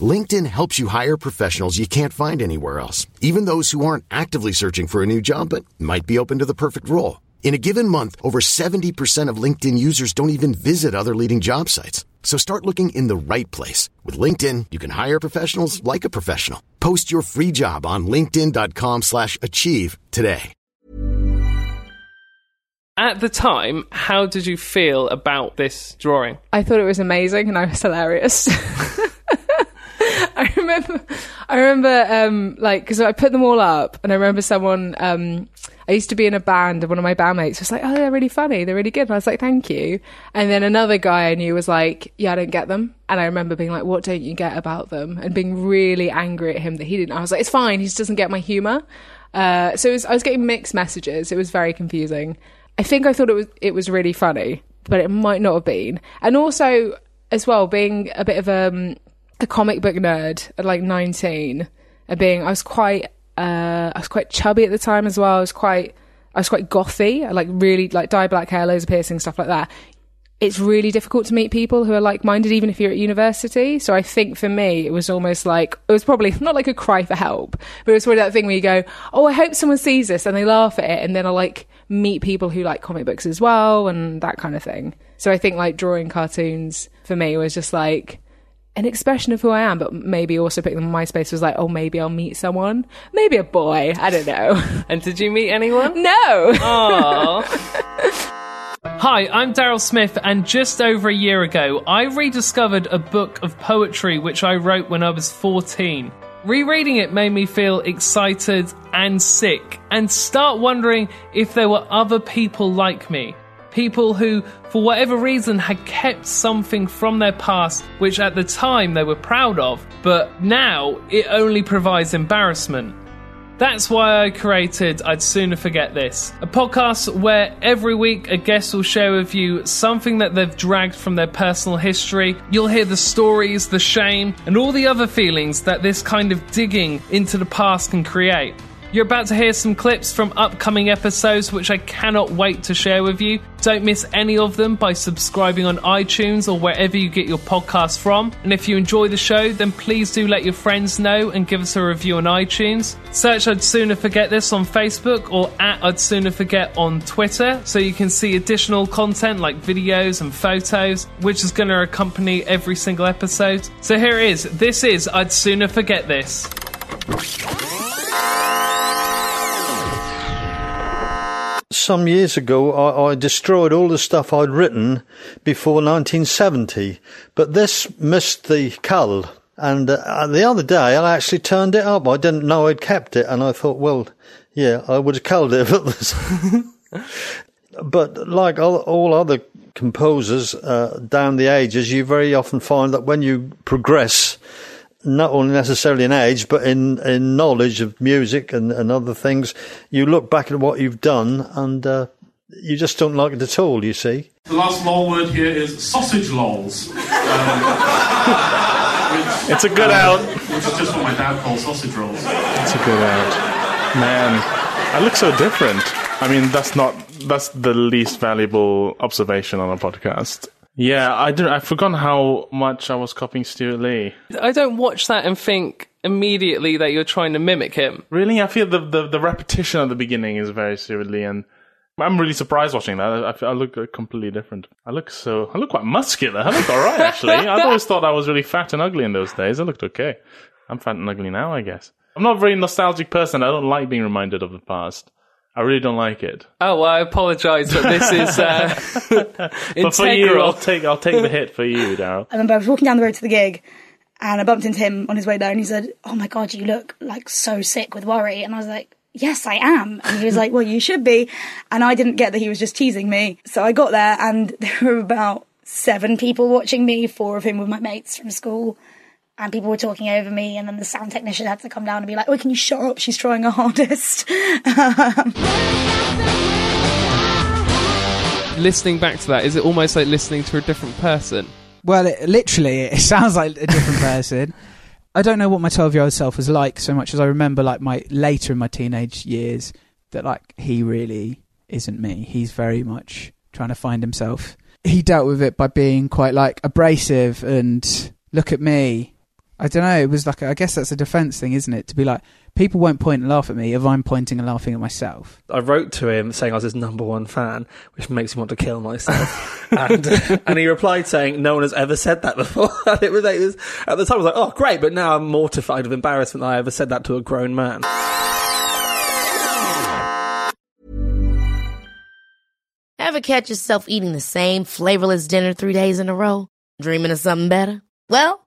LinkedIn helps you hire professionals you can't find anywhere else, even those who aren't actively searching for a new job but might be open to the perfect role. In a given month, over 70% of LinkedIn users don't even visit other leading job sites. So start looking in the right place. With LinkedIn, you can hire professionals like a professional. Post your free job on linkedin.com slash achieve today. At the time, how did you feel about this drawing? I thought it was amazing and I was hilarious. I remember, I remember, um, like, because I put them all up, and I remember someone. Um, I used to be in a band, and one of my bandmates was like, "Oh, they're really funny. They're really good." And I was like, "Thank you." And then another guy I knew was like, "Yeah, I don't get them." And I remember being like, "What don't you get about them?" And being really angry at him that he didn't. I was like, "It's fine. He just doesn't get my humor." Uh, so was, I was getting mixed messages. It was very confusing. I think I thought it was it was really funny, but it might not have been. And also, as well, being a bit of a a comic book nerd at like 19 and being I was quite uh I was quite chubby at the time as well. I was quite I was quite gothy. I like really like dye black hair loads of piercing stuff like that. It's really difficult to meet people who are like-minded even if you're at university. So I think for me it was almost like it was probably not like a cry for help but it was sort of that thing where you go oh I hope someone sees this and they laugh at it and then I'll like meet people who like comic books as well and that kind of thing. So I think like drawing cartoons for me was just like an expression of who I am, but maybe also putting them on MySpace was like, oh, maybe I'll meet someone, maybe a boy. I don't know. And did you meet anyone? no. Aww. Hi, I'm Daryl Smith, and just over a year ago, I rediscovered a book of poetry which I wrote when I was 14. Rereading it made me feel excited and sick, and start wondering if there were other people like me. People who, for whatever reason, had kept something from their past which at the time they were proud of, but now it only provides embarrassment. That's why I created I'd Sooner Forget This, a podcast where every week a guest will share with you something that they've dragged from their personal history. You'll hear the stories, the shame, and all the other feelings that this kind of digging into the past can create. You're about to hear some clips from upcoming episodes which I cannot wait to share with you. Don't miss any of them by subscribing on iTunes or wherever you get your podcasts from. And if you enjoy the show, then please do let your friends know and give us a review on iTunes. Search I'd Sooner Forget This on Facebook or at I'd Sooner Forget on Twitter so you can see additional content like videos and photos, which is going to accompany every single episode. So here it is. This is I'd Sooner Forget This. Some years ago, I, I destroyed all the stuff I'd written before 1970, but this missed the cull. And uh, the other day, I actually turned it up. I didn't know I'd kept it, and I thought, well, yeah, I would have culled it but like all, all other composers uh, down the ages, you very often find that when you progress, not only necessarily in age, but in, in knowledge of music and, and other things, you look back at what you've done and uh, you just don't like it at all, you see. The last lol word here is sausage lols. Um, It's a good out. which is just what my dad calls sausage rolls. It's a good out. Man, I look so different. I mean, that's not, that's the least valuable observation on a podcast. Yeah, I did, I've forgotten how much I was copying Stewart Lee. I don't watch that and think immediately that you're trying to mimic him. Really? I feel the, the, the repetition at the beginning is very Stewart Lee and I'm really surprised watching that. I, I, I look completely different. I look so, I look quite muscular. I look alright actually. I always thought I was really fat and ugly in those days. I looked okay. I'm fat and ugly now, I guess. I'm not a very nostalgic person. I don't like being reminded of the past. I really don't like it. Oh, well, I apologise, but this is uh, But for you. I'll take I'll take the hit for you, Daryl. I remember I was walking down the road to the gig and I bumped into him on his way there and he said, Oh my God, you look like so sick with worry. And I was like, yes, I am. And he was like, well, you should be. And I didn't get that he was just teasing me. So I got there and there were about seven people watching me, four of whom were my mates from school. And people were talking over me, and then the sound technician had to come down and be like, "Oh, can you shut up? She's trying her hardest." Listening back to that, is it almost like listening to a different person? Well, it, literally, it sounds like a different person. I don't know what my 12 year old self was like so much as I remember, like, my later in my teenage years, that, like, he really isn't me. He's very much trying to find himself. He dealt with it by being quite, like, abrasive and look at me. I don't know. It was like, I guess that's a defense thing, isn't it? To be like, people won't point and laugh at me if I'm pointing and laughing at myself. I wrote to him saying I was his number one fan, which makes me want to kill myself. and and he replied saying, "No one has ever said that before." and it was, it was at the time I was like, "Oh, great!" But now I'm mortified of embarrassment that I ever said that to a grown man. Ever catch yourself eating the same flavorless dinner three days in a row? Dreaming of something better? Well,